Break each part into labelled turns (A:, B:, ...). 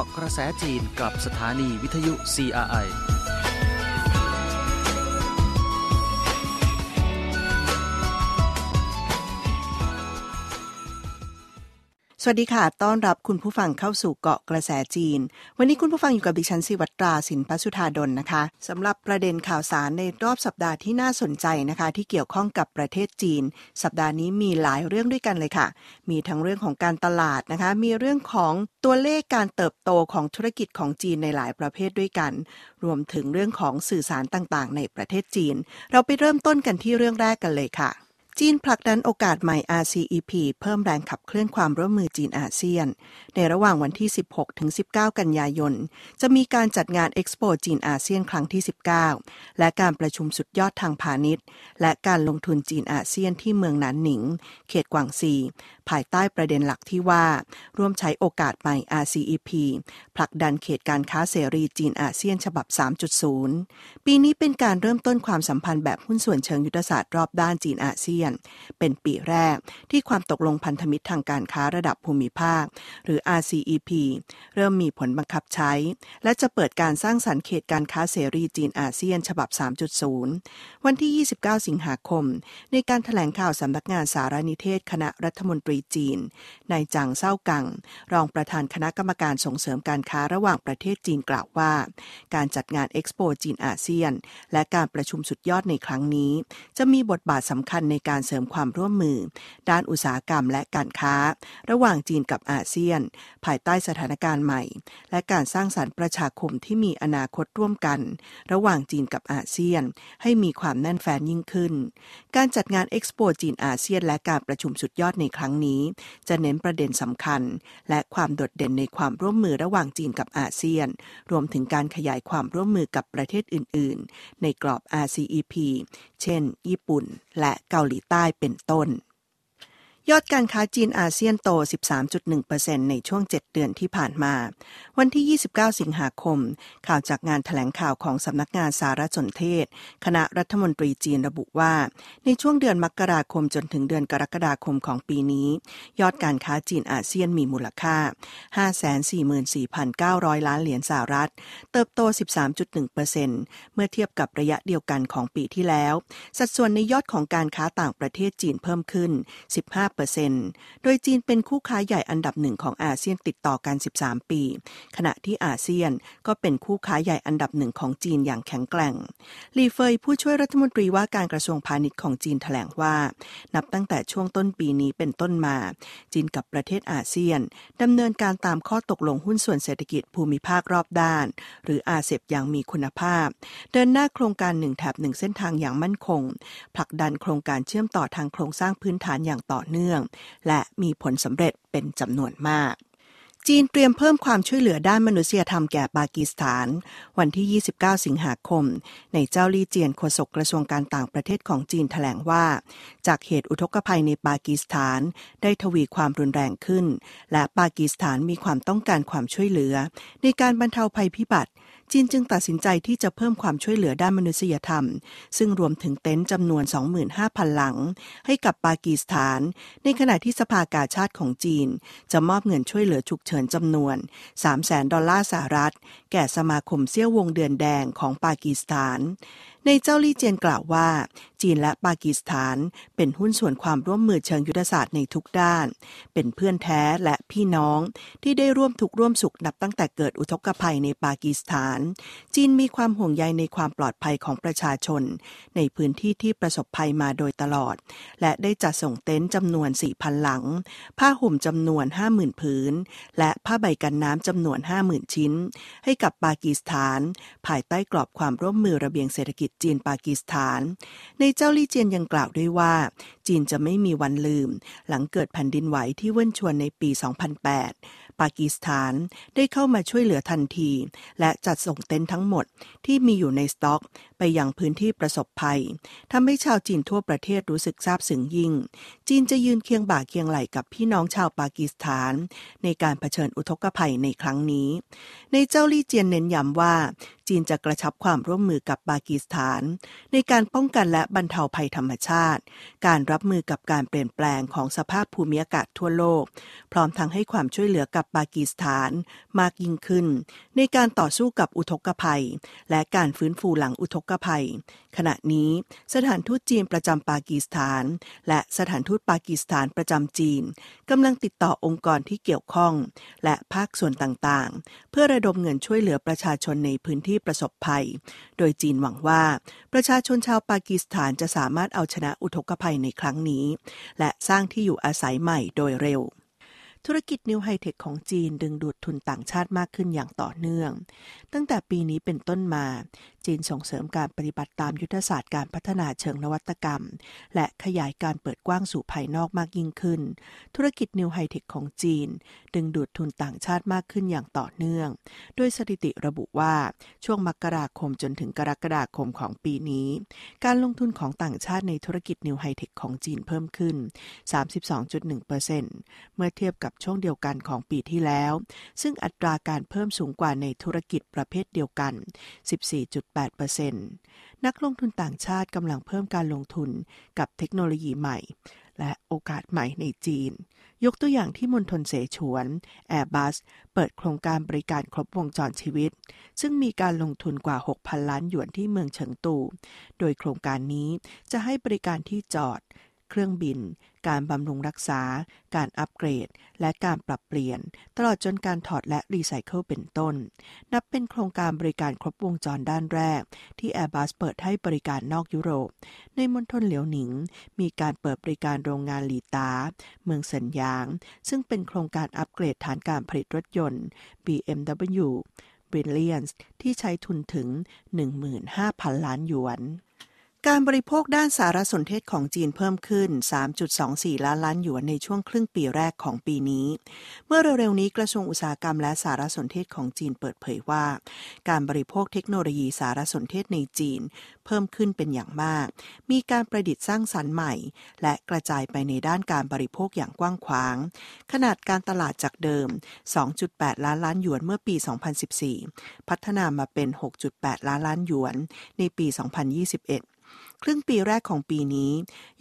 A: าะกระแสจีนกับสถานีวิทยุ CRI
B: สวัสดีค่ะ ต้อนรับคุณผู้ฟังเข้าสู่เกาะกระแสจีน วันนี้คุณผู้ฟังอยู่กับดิฉันสิวัตราสินปสุธาดลนะคะสำหรับประเด็นข่าวสารในรอบสัปดาห์ที่น่าสนใจนะคะ ที่เกี่ยวข้องกับประเทศจีน สัปดาห์นี้มีหลายเรื่องด้วยกันเลยค่ะ มีทั้งเรื่องของการตลาดนะคะ มีเรื่องของตัวเลขการเติบโตของธุรกิจของจีนในหลายประเภทด้วยกัน รวมถึงเรื่องของสื่อสารต่างๆ ในประเทศจีน เราไปเริ่มต้นกันที่เรื่องแรกกันเลยค่ะ จีนผลักดันโอกาสใหม่ RCEP เพิ่มแรงขับเคลื่อนความร่วมมือจีนอาเซียน ในระหว่างวันที่ 16 ถึง 19 กันยายน จะมีการจัดงานเอ็กซ์โปจีนอาเซียนครั้งที่ 19 และการประชุมสุดยอดทางพาณิชย์ และการลงทุนจีนอาเซียนที่เมืองหนานหนิง เขตกวางซี ภายใต้ประเด็นหลักที่ว่า ร่วมใช้โอกาสใหม่ RCEP ผลักดันเขตการค้าเสรีจีนอาเซียนฉบับ 3.0 ปีนี้เป็นการเริ่มต้นความสัมพันธ์แบบหุ้นส่วนเชิงยุทธศาสตร์รอบด้านจีนอาเซียน เป็นปีแรกที่ความตกลงพันธมิตรทางการค้าระดับภูมิภาค หรือ RCEP เริ่มมีผลบังคับใช้ และจะเปิดการสร้างสรรค์เขตการค้าเสรีจีนอาเซียนฉบับ 3.0 วันที่ 29 สิงหาคม ในการถแถลงข่าวสำนักงานสารนิเทศคณะรัฐมนตรีจีนนายจางเซากัง รองประธานคณะกรรมการส่งเสริมการค้าระหว่างประเทศจีนกล่าวว่า การจัดงานเอ็กซ์โปจีนอาเซียน และการประชุมสุดยอดในครั้งนี้ จะมีบทบาทสำคัญในการเสริมความร่วมมือ ด้านอุตสาหกรรมและการค้า ระหว่างจีนกับอาเซียน ภายใต้สถานการณ์ใหม่ และการสร้างสรรค์ประชาคมที่มีอนาคตร่วมกัน ระหว่างจีนกับอาเซียน ให้มีความแน่นแฟ้นยิ่งขึ้น การจัดงานเอ็กซ์โปจีนอาเซียน และการประชุมสุดยอดในครั้งนี้ จะเน้นประเด็นสำคัญ และความโดดเด่นในความร่วมมือระหว่างจีนกับอาเซียน รวมถึงการขยายความร่วมมือกับประเทศอื่น ๆ ในกรอบ RCEP เช่น ญี่ปุ่น และเกาหลีใต้เป็นต้น ยอดการค้าจีนอาเซียนโต 13.1%ในช่วง 7 เดือนที่ผ่านมา วันที่ 29 สิงหาคม ข่าวจากงานถแถลงข่าวของสำนักงานสารสนเทศ คณะรัฐมนตรีจีนระบุว่า ในช่วงเดือนมกราคมจนถึงเดือนกรกฎาคมของปีนี้ ยอดการค้าจีนอาเซียนมีมูลค่า 544,900 ล้านเหรียญสหรัฐ เติบโต 13.1%เมื่อเทียบกับระยะเดียวกันของปีที่แล้ว สัดส่วนในยอดของการค้าต่างประเทศจีนเพิ่มขึ้น 15โดยจีนเป็นคู่ค้าใหญ่อันดับหนึ่งของอาเซียนติดต่อกัน 13 ปี ขณะที่อาเซียนก็เป็นคู่ค้าใหญ่อันดับหนึ่งของจีนอย่างแข็งแกร่งลีเฟยผู้ช่วยรัฐมนตรีว่าการกระทรวงพาณิชย์ของจีนแถลงว่า นับตั้งแต่ช่วงต้นปีนี้เป็นต้นมา จีนกับประเทศอาเซียนดำเนินการตามข้อตกลงหุ้นส่วนเศรษฐกิจภูมิภาครอบด้าน หรืออาเซบอย่างมีคุณภาพ เดินหน้าโครงการหนึ่งแถบหนึ่งเส้นทางอย่างมั่นคง ผลักดันโครงการเชื่อมต่อทางโครงสร้างพื้นฐานอย่างต่อเนื่องนื่อง และมีผลสำเร็จเป็นจำนวนมากจีนเตรียมเพิ่มความช่วยเหลือด้านมนุษยธรรมแก่ปากีสถาน วันที่ 29 สิงหาคม ในเจ้าลี่เจียนโฆษกกระทรวงการต่างประเทศของจีนถแถลงว่า จากเหตุอุทกภัยในปากีสถานได้ทวีความรุนแรงขึ้น และปากีสถานมีความต้องการความช่วยเหลือ ในการบรรเทาภัยพิบัติ จีนจึงตัดสินใจที่จะเพิ่มความช่วยเหลือด้านมนุษยธรรม ซึ่งรวมถึงเต็นท์จำนวน 25,000 หลัง ให้กับปากีสถาน ในขณะที่สภากาชาติของจีน จะมอบเงินช่วยเหลือฉุกเฉินจำนวน 300,000 ดอลลาร์สหรัฐ แก่สมาคมเซี่ยววงเดือนแดงของปากีสถาน ในเจ้าลี่เจียนกล่าวว่า จีนและปากีสถานเป็นหุ้นส่วนความร่วมมือเชิงยุทธศาสตร์ในทุกด้าน เป็นเพื่อนแท้และพี่น้องที่ได้ร่วมทุกร่วมสุขนับตั้งแต่เกิดอุทกภัยในปากีสถาน จีนมีความห่วงใยในความปลอดภัยของประชาชน ในพื้นที่ที่ประสบภัยมาโดยตลอด และได้จัดส่งเต็นท์จำนวน 4,000 หลัง ผ้าห่มจำนวน 50,000 ผืน และผ้าใบกันน้ำจำนวน 50,000 ชิ้น ให้กับปากีสถาน ภายใต้กรอบความร่วมมือระเบียงเศรษฐกิจจีนปากีสถาน ในเจ้าลี่เจียนยังกล่าวด้วยว่า จีนจะไม่มีวันลืม หลังเกิดแผ่นดินไหวที่เว้นชวนในปี 2008 ปากีสถานได้เข้ามาช่วยเหลือทันที และจัดส่งเต็นท์ทั้งหมดที่มีอยู่ในสต็อกไปยังพื้นที่ประสบภัยทำให้ชาวจีนทั่วประเทศรู้สึกซาบซึ้งยิ่ง จีนจะยืนเคียงบ่าเคียงไหลกับพี่น้องชาวปากีสถาน ในการเผชิญอุทกภัยในครั้งนี้ ในเจ้าลี่เจียนเน้นย้ำว่า จีนจะกระชับความร่วมมือกับปากีสถาน ในการป้องกันและบรรเทาภัยธรรมชาติ การรับมือกับการเปลี่ยนแปลงของสภาพภูมิอากาศทั่วโลก พร้อมทั้งให้ความช่วยเหลือกับปากีสถาน มากยิ่งขึ้น ในการต่อสู้กับอุทกภัย และการฟื้นฟูหลังอุทกภัย ขณะนี้สถานทูตจีนประจำปากีสถาน และสถานทูตปากีสถานประจำจีนกำลังติดต่อองค์กรที่เกี่ยวข้อง และภาคส่วนต่างๆ เพื่อระดมเงินช่วยเหลือประชาชนในพื้นที่ประสบภัย โดยจีนหวังว่า ประชาชนชาวปากีสถานจะสามารถเอาชนะอุทกภัยในครั้งนี้ และสร้างที่อยู่อาศัยใหม่โดยเร็วธุรกิจ new high-tech ของจีนดึงดูดทุนต่างชาติมากขึ้นอย่างต่อเนื่อง ตั้งแต่ปีนี้เป็นต้นมาจีนส่งเสริมการปฏิบัติตามยุทธศาสตร์การพัฒนาเชิงนวัตกรรม และขยายการเปิดกว้างสู่ภายนอกมากยิ่งขึ้น ธุรกิจ new high-tech ของจีน ดึงดูดทุนต่างชาติมากขึ้นอย่างต่อเนื่องโดยสถิติระบุว่าช่วงมกราคมจนถึงกรกฎาคมของปีนี้ การลงทุนของต่างชาติในธุรกิจนิวไฮเทคของจีนเพิ่มขึ้น 32.1%เมื่อเทียบกับช่วงเดียวกันของปีที่แล้ว ซึ่งอัตราการเพิ่มสูงกว่าในธุรกิจประเภทเดียวกัน 14.8% 8%นักลงทุนต่างชาติกำลังเพิ่มการลงทุนกับเทคโนโลยีใหม่ และโอกาสใหม่ในจีน ยกตัวอย่างที่มณฑลเสฉวน Airbus เปิดโครงการบริการครบวงจรชีวิต ซึ่งมีการลงทุนกว่า 6,000 ล้านหยวนที่เมืองเฉิงตู โดยโครงการนี้จะให้บริการที่จอด เครื่องบิน การบำรุงรักษา การอัปเกรด และการปรับเปลี่ยน ตลอดจนการถอดและรีไซเคิลเป็นต้น นับเป็นโครงการบริการครบวงจรด้านแรก ที่ Airbus เปิดให้บริการนอกยุโรป ในมณฑลเหลียวหนิง มีการเปิดบริการโรงงานหลีตา เมืองเซินยาง ซึ่งเป็นโครงการอัปเกรดฐานการผลิตรถยนต์ BMW Brilliance ที่ใช้ทุนถึง 15,000 ล้านหยวน การบริโภคด้านสารสนเทศของจีนเพิ่มขึ้น 3.24 ล้านล้านหยวนในช่วงครึ่งปีแรกของปีนี้ เมื่อเร็วๆนี้กระทรวงอุตสาหกรรมและสารสนเทศของจีนเปิดเผยว่า การบริโภคเทคโนโลยีสารสนเทศในจีน เพิ่มขึ้นเป็นอย่างมาก มีการประดิษฐ์สร้างสรรค์ใหม่ และกระจายไปในด้านการบริโภคอย่างกว้างขวาง ขนาดการตลาดจากเดิม 2.8 ล้านล้านหยวนเมื่อปี 2014 พัฒนามาเป็น 6.8 ล้านล้านหยวน ในปี 2021 ครึ่งปีแรกของปีนี้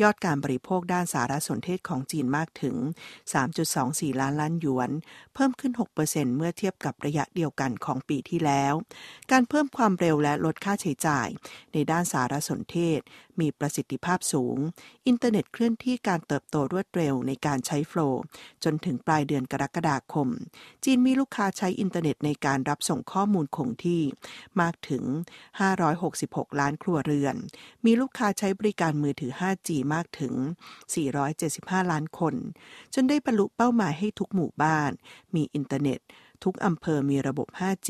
B: ยอดการบริโภคด้านสารสนเทศของจีนมากถึง 3.24 ล้านล้านหยวน เพิ่มขึ้น 6%เมื่อเทียบกับระยะเดียวกันของปีที่แล้ว การเพิ่มความเร็วและลดค่าใช้จ่าย ในด้านสารสนเทศ มีประสิทธิภาพสูง อินเทอร์เน็ตเคลื่อนที่การเติบโตรวดเร็วในการใช้ flow จนถึงปลายเดือนกรกฎาคม จีนมีลูกค้าใช้อินเทอร์เน็ตในการรับส่งข้อมูลคงที่มากถึง 566 ล้านครัวเรือน มีลูกค้าใช้บริการมือถือ 5G มากถึง 475 ล้านคน จนได้บรรลุเป้าหมายให้ทุกหมู่บ้าน มีอินเทอร์เน็ต ทุกอำเภอมีระบบ 5G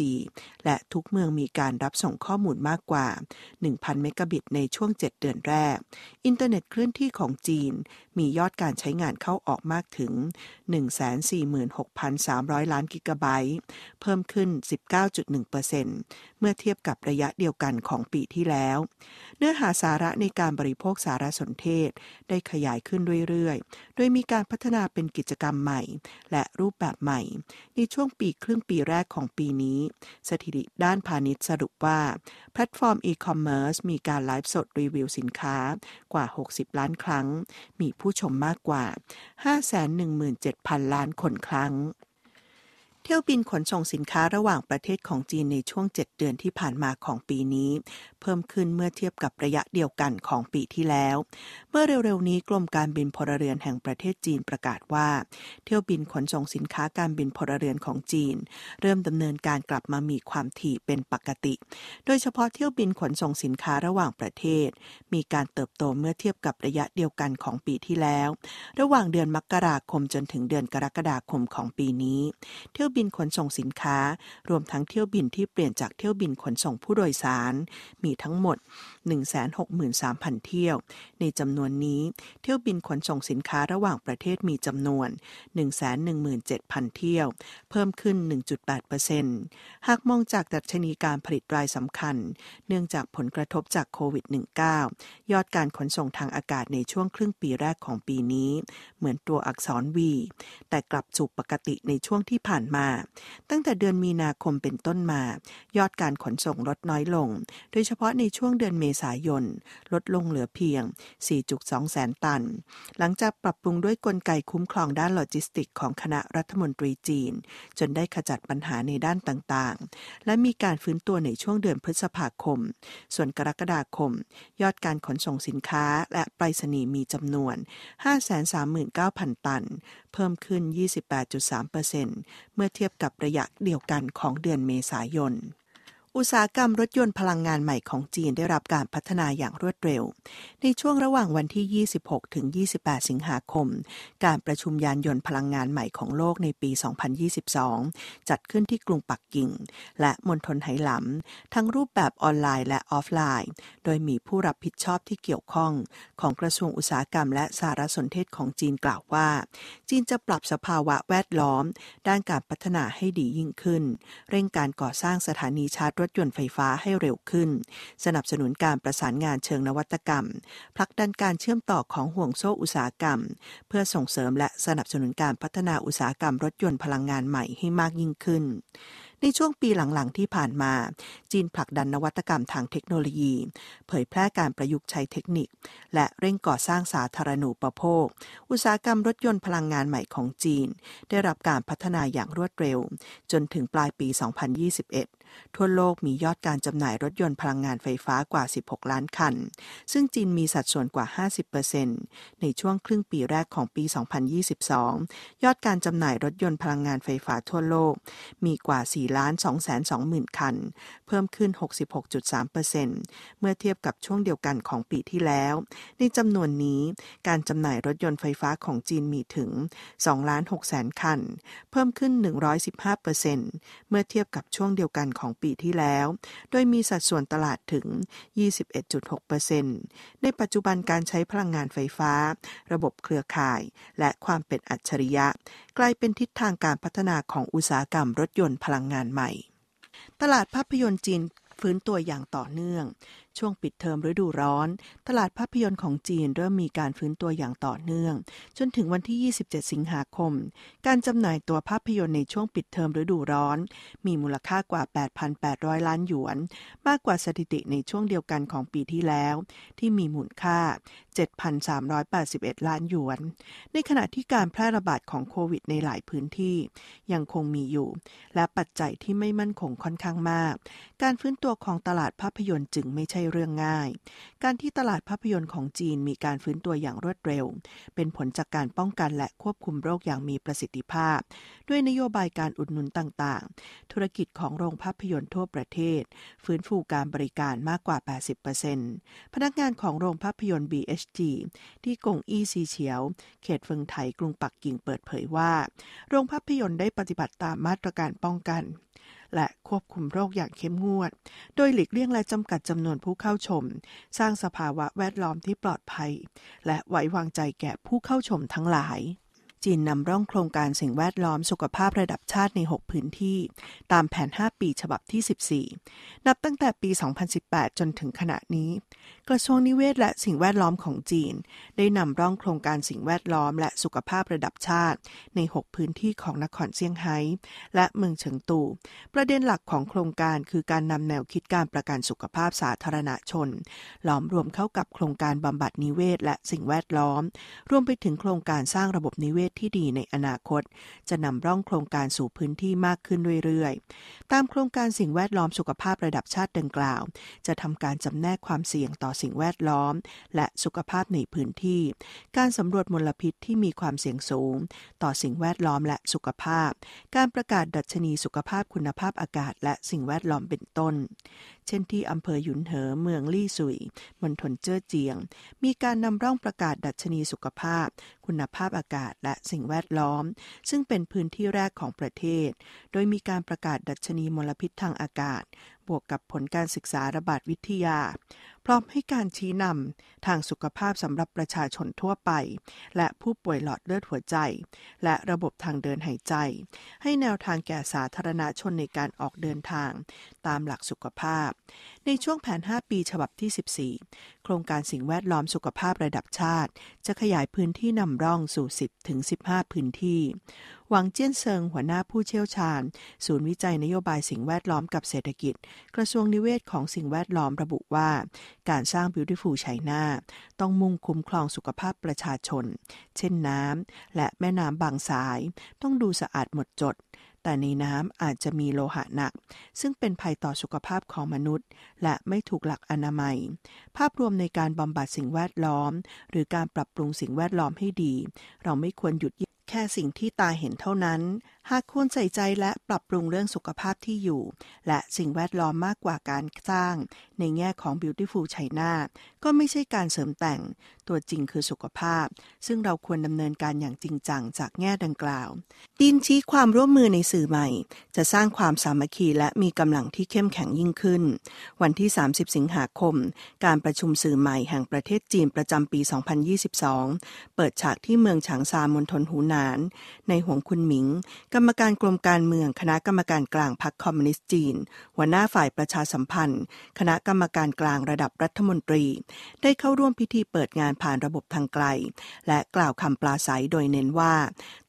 B: และทุกเมืองมีการรับส่งข้อมูลมากกว่า 1,000 เมกะบิตในช่วง 7 เดือนแรก อินเทอร์เน็ตเคลื่อนที่ของจีน มียอดการใช้งานเข้าออกมากถึง 146,300 ล้านกิกะไบต์ เพิ่มขึ้น 19.1%เมื่อเทียบกับระยะเดียวกันของปีที่แล้ว เนื้อหาสาระในการบริโภคสารสนเทศได้ขยายขึ้นเรื่อยๆ โดยมีการพัฒนาเป็นกิจกรรมใหม่ และรูปแบบใหม่ ในช่วงปีครึ่งปีแรกของปีนี้ สถิติด้านพาณิชย์สรุปว่า แพลตฟอร์มอีคอมเมิร์ซมีการไลฟ์สดรีวิวสินค้ากว่า 60 ล้านครั้ง มีผู้ชมมากกว่า 517,000 ล้านคนครั้ง เที่ยวบินขนส่งสินค้าระหว่างประเทศของจีนในช่วง 7 เดือนที่ผ่านมาของปีนี้ เพิ่มขึ้นเมื่อเทียบกับระยะเดียวกันของปีที่แล้ว เมื่อเร็วๆนี้กรมการบินพลเรือนแห่งประเทศจีนประกาศว่า เที่ยวบินขนส่งสินค้าการบินพลเรือนของจีน เริ่มดำเนินการกลับมามีความถี่เป็นปกติ โดยเฉพาะเที่ยวบินขนส่งสินค้าระหว่างประเทศ มีการเติบโตเมื่อเทียบกับระยะเดียวกันของปีที่แล้ว ระหว่างเดือนมกราคมจนถึงเดือนกรกฎาคมของปีนี้ เที่ยวบินบินขนส่งสินค้า รวมทั้งเที่ยวบินที่เปลี่ยนจากเที่ยวบินขนส่งผู้โดยสาร มีทั้งหมด 163,000 เที่ยว ในจำนวนนี้เที่ยวบินขนส่งสินค้าระหว่างประเทศมีจำนวน 117,000 เที่ยว เพิ่มขึ้น 1.8%หากมองจากดัชนีการผลิตรายสำคัญ เนื่องจากผลกระทบจากโควิด -19 ยอดการขนส่งทางอากาศในช่วงครึ่งปีแรกของปีนี้ เหมือนตัวอักษร V แต่กลับสู่ปกติในช่วงที่ผ่านมา ตั้งแต่เดือนมีนาคมเป็นต้นมา ยอดการขนส่งลดน้อยลง โดยเฉพาะในช่วงเดือนเมษายน ลดลงเหลือเพียง 4.2 แสนตัน หลังจากปรับปรุงด้วยกลไกคุ้มครองด้านโลจิสติกของคณะรัฐมนตรีจีน จนได้ขจัดปัญหาในด้านต่างๆ และมีการฟื้นตัวในช่วงเดือนพฤษภาคม ส่วนกรกฎาคม ยอดการขนส่งสินค้าและไปรษณีย์มีจำนวน 539,000 ตัน เพิ่มขึ้น 28.3%เมื่อเทียบกับระยะเดียวกันของเดือนเมษายน อุตสาหกรรมรถยนต์พลังงานใหม่ของจีนได้รับการพัฒนาอย่างรวดเร็ว ในช่วงระหว่างวันที่ 26 ถึง 28 สิงหาคม การประชุมยานยนต์พลังงานใหม่ของโลกในปี 2022 จัดขึ้นที่กรุงปักกิ่ง และมณฑลไหหลำ ทั้งรูปแบบออนไลน์และออฟไลน์ โดยมีผู้รับผิดชอบที่เกี่ยวข้อง ของกระทรวงอุตสาหกรรม และสารสนเทศของจีนกล่าวว่า จีนจะปรับสภาวะแวดล้อม ด้านการพัฒนาให้ดียิ่งขึ้น เร่งการก่อสร้างสถานีชาร์จรถยนต์ไฟฟ้าให้เร็วขึ้น สนับสนุนการประสานงานเชิงนวัตกรรม ผลักดันการเชื่อมต่อของห่วงโซ่อุตสาหกรรม เพื่อส่งเสริมและสนับสนุนการพัฒนาอุตสาหกรรมรถยนต์พลังงานใหม่ให้มากยิ่งขึ้นในช่วงปีหลังๆ ที่ผ่านมา จีนผลักดันนวัตกรรมทางเทคโนโลยี เผยแพร่การประยุกต์ใช้เทคนิค และเร่งก่อสร้างสาธารณูปโภค อุตสาหกรรมรถยนต์พลังงานใหม่ของจีน ได้รับการพัฒนาอย่างรวดเร็ว จนถึงปลายปี 2021 ทั่วโลกมียอดการจำหน่ายรถยนต์พลังงานไฟฟ้ากว่า 16 ล้านคัน ซึ่งจีนมีสัดส่วนกว่า 50%ในช่วงครึ่งปีแรกของปี 2022 ยอดการจำหน่ายรถยนต์พลังงานไฟฟ้าทั่วโลก มีกว่า4ล้าน2 2 0 0 0คัน เพิ่มขึ้น 66.3%เมื่อเทียบกับช่วงเดียวกันของปีที่แล้ว ในจำนวนนี้การจำหน่ายรถยนต์ไฟฟ้าของจีนมีถึง2ล้าน6แสนคัน เพิ่มขึ้น 115%เมื่อเทียบกับช่วงเดียวกันของปีที่แล้ว โดยมีสัดส่วนตลาดถึง 21.6%ในปัจจุบันการใช้พลังงานไฟฟ้า ระบบเครือข่าย และความเป็นอัจฉริยะ กลายเป็นทิศทางการพัฒนาของอุตสาหกรรมรถยนต์พลังงานใหม่ ตลาดภาพยนตร์จีนฟื้นตัวอย่างต่อเนื่องช่วงปิดเทอมฤดูร้อน ตลาดภาพยนตร์ของจีนเริ่มมีการฟื้นตัวอย่างต่อเนื่อง จนถึงวันที่ 27 สิงหาคม การจำหน่ายตัวภาพยนตร์ในช่วงปิดเทอมฤดูร้อน มีมูลค่ากว่า 8,800 ล้านหยวน มากกว่าสถิติในช่วงเดียวกันของปีที่แล้ว ที่มีมูลค่า 7,381 ล้านหยวน ในขณะที่การแพร่ระบาดของโควิดในหลายพื้นที่ ยังคงมีอยู่ และปัจจัยที่ไม่มั่นคงค่อนข้างมาก การฟื้นตัวของตลาดภาพยนตร์จึงไม่ใช่เรื่องง่าย การที่ตลาดภาพยนตร์ของจีนมีการฟื้นตัวอย่างรวดเร็ว เป็นผลจากการป้องกันและควบคุมโรคอย่างมีประสิทธิภาพ ด้วยนโยบายการอุดหนุนต่างๆ ธุรกิจของโรงภาพยนตร์ทั่วประเทศ ฟื้นฟูการบริการมากกว่า 80%พนักงานของโรงภาพยนตร์ BHG ที่กงอี้ซีเฉียว เขตเฟิงไถกรุงปักกิ่งเปิดเผยว่า โรงภาพยนตร์ได้ปฏิบัติตามมาตรการป้องกัน และควบคุมโรคอย่างเข้มงวด โดยหลีกเลี่ยงและจำกัดจำนวนผู้เข้าชม สร้างสภาวะแวดล้อมที่ปลอดภัย และไว้วางใจแก่ผู้เข้าชมทั้งหลายจีนนำร่องโครงการสิ่งแวดล้อมสุขภาพระดับชาติใน 6 พื้นที่ ตามแผน 5 ปีฉบับที่ 14 นับตั้งแต่ปี 2018 จนถึงขณะนี้ กระทรวงนิเวศและสิ่งแวดล้อมของจีน ได้นำร่องโครงการสิ่งแวดล้อมและสุขภาพระดับชาติ ใน 6 พื้นที่ของนครเซี่ยงไฮ้และเมืองเฉิงตู ประเด็นหลักของโครงการคือการนำแนวคิดการประกันสุขภาพสาธารณชน หลอมรวมเข้ากับโครงการบำบัดนิเวศและสิ่งแวดล้อม รวมไปถึงโครงการสร้างระบบนิเวศที่ดีในอนาคต จะนำร่องโครงการสู่พื้นที่มากขึ้นเรื่อยๆ ตามโครงการสิ่งแวดล้อมสุขภาพระดับชาติดังกล่าว จะทำการจำแนกความเสี่ยงต่อสิ่งแวดล้อม และสุขภาพในพื้นที่ การสำรวจมลพิษที่มีความเสี่ยงสูง ต่อสิ่งแวดล้อมและสุขภาพ การประกาศดัชนีสุขภาพคุณภาพอากาศและสิ่งแวดล้อมเป็นต้น เช่นที่อำเภอหยุนเหอเมืองลี่ซุยมณฑลเจ้อเจียง มีการนำร่องประกาศดัชนีสุขภาพ คุณภาพอากาศและสิ่งแวดล้อม ซึ่งเป็นพื้นที่แรกของประเทศ โดยมีการประกาศดัชนีมลพิษทางอากาศ บวกกับผลการศึกษาระบาดวิทยา พร้อมให้การชี้นำทางสุขภาพสำหรับประชาชนทั่วไป และผู้ป่วยหลอดเลือดหัวใจ และระบบทางเดินหายใจ ให้แนวทางแก่สาธารณชนในการออกเดินทาง ตามหลักสุขภาพในช่วงแผน 5 ปีฉบับที่ 14 โครงการสิ่งแวดล้อมสุขภาพระดับชาติ จะขยายพื้นที่นำร่องสู่ 10 ถึง 15 พื้นที่ หวังเจี้ยนเซิงหัวหน้าผู้เชี่ยวชาญ ศูนย์วิจัยนโยบายสิ่งแวดล้อมกับเศรษฐกิจ กระทรวงนิเวศของสิ่งแวดล้อมระบุว่า การสร้าง Beautiful China ต้องมุ่งคุ้มครองสุขภาพประชาชน เช่นน้ำและแม่น้ำบางสาย ต้องดูสะอาดหมดจด แต่ในน้ำอาจจะมีโลหะหนัก ซึ่งเป็นภัยต่อสุขภาพของมนุษย์ และไม่ถูกหลักอนามัย ภาพรวมในการบำบัดสิ่งแวดล้อม หรือการปรับปรุงสิ่งแวดล้อมให้ดี เราไม่ควรหยุดแค่สิ่งที่ตาเห็นเท่านั้น หากควรใส่ใจและปรับปรุงเรื่องสุขภาพที่อยู่ และสิ่งแวดล้อมมากกว่าการสร้าง ในแง่ของ Beautiful China ก็ไม่ใช่การเสริมแต่ง ตัวจริงคือสุขภาพ ซึ่งเราควรดำเนินการอย่างจริงจังจากแง่ดังกล่าว ดินชี้ความร่วมมือในสื่อใหม่ จะสร้างความสามัคคีและมีกำลังที่เข้มแข็งยิ่งขึ้น วันที่ 30 สิงหาคม การประชุมสื่อใหม่แห่งประเทศจีนประจำปี 2022 เปิดฉากที่เมืองฉางซามณฑลหูหนาน ในหวงคุณหมิงกรรมการกรมการเมือง คณะกรรมการกลางพรรคคอมมิวนิสต์จีน หัวหน้าฝ่ายประชาสัมพันธ์ คณะกรรมการกลางระดับรัฐมนตรี ได้เข้าร่วมพิธีเปิดงานผ่านระบบทางไกล และกล่าวคำปลาศัยโดยเน้นว่า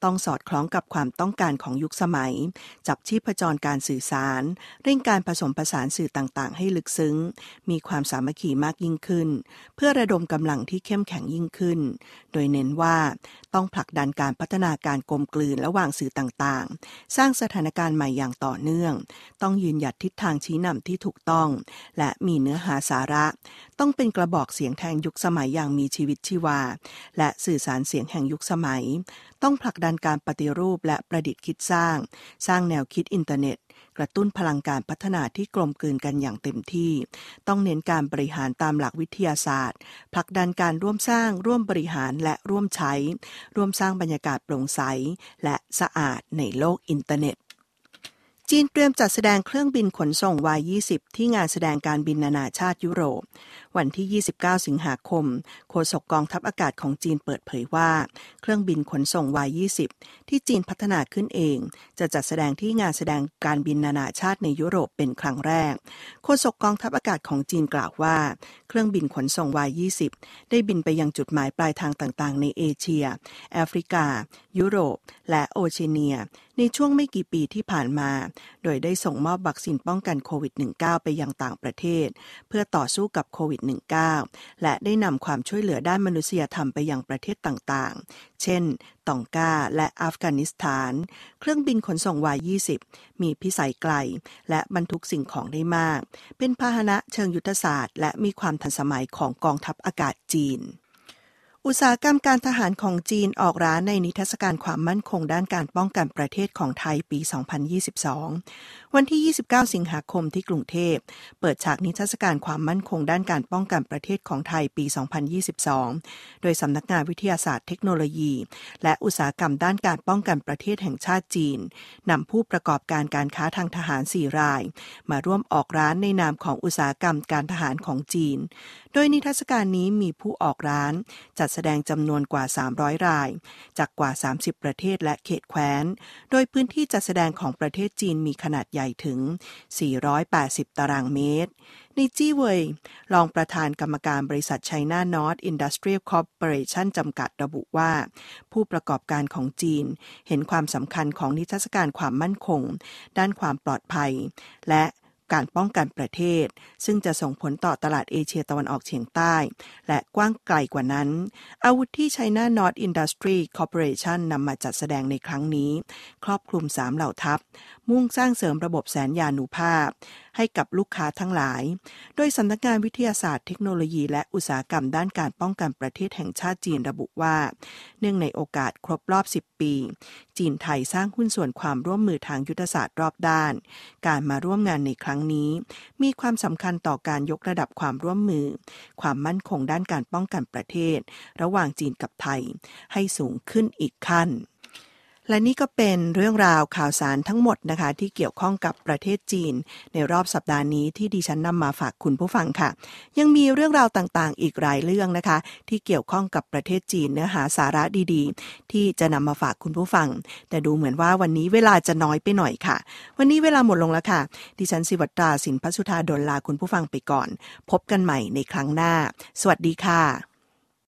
B: ต้องสอดคล้องกับความต้องการของยุคสมัย จับชีพจรการสื่อสาร เร่งการผสมผสานสื่อต่างๆ ให้ลึกซึ้ง มีความสามัคคีมากยิ่งขึ้น เพื่อระดมกำลังที่เข้มแข็งยิ่งขึ้น โดยเน้นว่า ต้องผลักดันการพัฒนาการกลมกลืนระหว่างสื่อต่างๆ สร้างสถานการณ์ใหม่อย่างต่อเนื่อง ต้องยืนหยัดทิศทางชี้นำที่ถูกต้อง และมีเนื้อหาสาระ ต้องเป็นกระบอกเสียงแทนยุคสมัยอย่างมีชีวิตชีวา และสื่อสารเสียงแห่งยุคสมัย ต้องผลักดันการปฏิรูปและประดิษฐ์คิดสร้าง สร้างแนวคิดอินเทอร์เน็ต กระตุ้นพลังการพัฒนาที่กลมกลืนกันอย่างเต็มที่ ต้องเน้นการบริหารตามหลักวิทยาศาสตร์ผลักดันการร่วมสร้างร่วมบริหารและร่วมใช้ ร่วมสร้างบรรยากาศโปร่งใส และสะอาดในโลกอินเทอร์เน็ตจีนเตรียมจัดแสดงเครื่องบินขนส่ง Y20 ที่งานแสดงการบินนานาชาติยุโรปวันที่ 29 สิงหาคม โฆษกกองทัพอากาศของจีนเปิดเผยว่า เครื่องบินขนส่ง Y20 ที่จีนพัฒนาขึ้นเอง จะจัดแสดงที่งานแสดงการบินนานาชาติในยุโรปเป็นครั้งแรก โฆษกกองทัพอากาศของจีนกล่าวว่า เครื่องบินขนส่ง Y20 ได้บินไปยังจุดหมายปลายทางต่างๆ ในเอเชีย แอฟริกา ยุโรป และโอเชียเนีย ในช่วงไม่กี่ปีที่ผ่านมา โดยได้ส่งมอบวัคซีนป้องกันโควิด -19 ไปยังต่างประเทศ เพื่อต่อสู้กับโควิด -19 และได้นำความช่วยเหลือด้านมนุษยธรรมไปยังประเทศต่างๆ เช่น ตองกาและอัฟกานิสถาน เครื่องบินขนส่งวาย20 มีพิสัยไกล และบรรทุกสิ่งของได้มาก เป็นพาหนะเชิงยุทธศาสตร์ และมีความทันสมัยของกองทัพอากาศจีน อุตสาหกรรมการทหารของจีนออกร้านในนิทรรศการความมั่นคงด้านการป้องกันประเทศของไทยปี 2022 วันที่ 29 สิงหาคมที่กรุงเทพ เปิดฉากนิทรรศการความมั่นคงด้านการป้องกันประเทศของไทยปี 2022 โดยสำนักงานวิทยาศาสตร์เทคโนโลยี และอุตสาหกรรมด้านการป้องกันประเทศแห่งชาติจีนนำผู้ประกอบการการค้าทางทหาร 4 ราย มาร่วมออกร้านในนามของอุตสาหกรรมการทหารของจีนโดยนิทรรศการนี้มีผู้ออกร้าน จัดแสดงจำนวนกว่า 300 ราย จากกว่า 30 ประเทศและเขตแคว้น โดยพื้นที่จัดแสดงของประเทศจีนมีขนาดใหญ่ถึง 480 ตารางเมตรในจี้เวยรองประธานกรรมการบริษัท China North Industrial Corporation จำกัดระบุว่า ผู้ประกอบการของจีน เห็นความสำคัญของนิทรรศการความมั่นคง ด้านความปลอดภัย และ การป้องกันประเทศ ซึ่งจะส่งผลต่อตลาดเอเชียตะวันออกเฉียงใต้ และกว้างไกลกว่านั้น อาวุธที่ China North Industry Corporation นำมาจัดแสดงในครั้งนี้ ครอบคลุม 3 เหล่าทัพ มุ่งสร้างเสริมระบบแสนยานุภาพ ให้กับลูกค้าทั้งหลาย โดยสำนักงานวิทยาศาสตร์เทคโนโลยีและอุตสาหกรรมด้านการป้องกันประเทศแห่งชาติจีนระบุว่า เนื่องในโอกาสครบรอบ 10 ปี จีนไทยสร้างหุ้นส่วนความร่วมมือทางยุทธศาสตร์รอบด้าน การมาร่วมงานในครั้งนี้ มีความสำคัญต่อการยกระดับความร่วมมือ ความมั่นคงด้านการป้องกันประเทศ ระหว่างจีนกับไทย ให้สูงขึ้นอีกขั้น และนี่ก็เป็นเรื่องราวข่าวสารทั้งหมดนะคะ ที่เกี่ยวข้องกับประเทศจีน ในรอบสัปดาห์นี้ที่ดิฉันนำมาฝากคุณผู้ฟังค่ะ ยังมีเรื่องราวต่างๆ อีกหลายเรื่องนะคะ ที่เกี่ยวข้องกับประเทศจีนเนื้อหาสาระดีๆ ที่จะนำมาฝากคุณผู้ฟัง แต่ดูเหมือนว่าวันนี้เวลาจะน้อยไปหน่อยค่ะ วันนี้เวลาหมดลงแล้วค่ะ ดิฉันสิวัตราสินพัสุธาดลลาคุณผู้ฟังไปก่อน พบกันใหม่ในครั้งหน้า สวัสดีค่ะ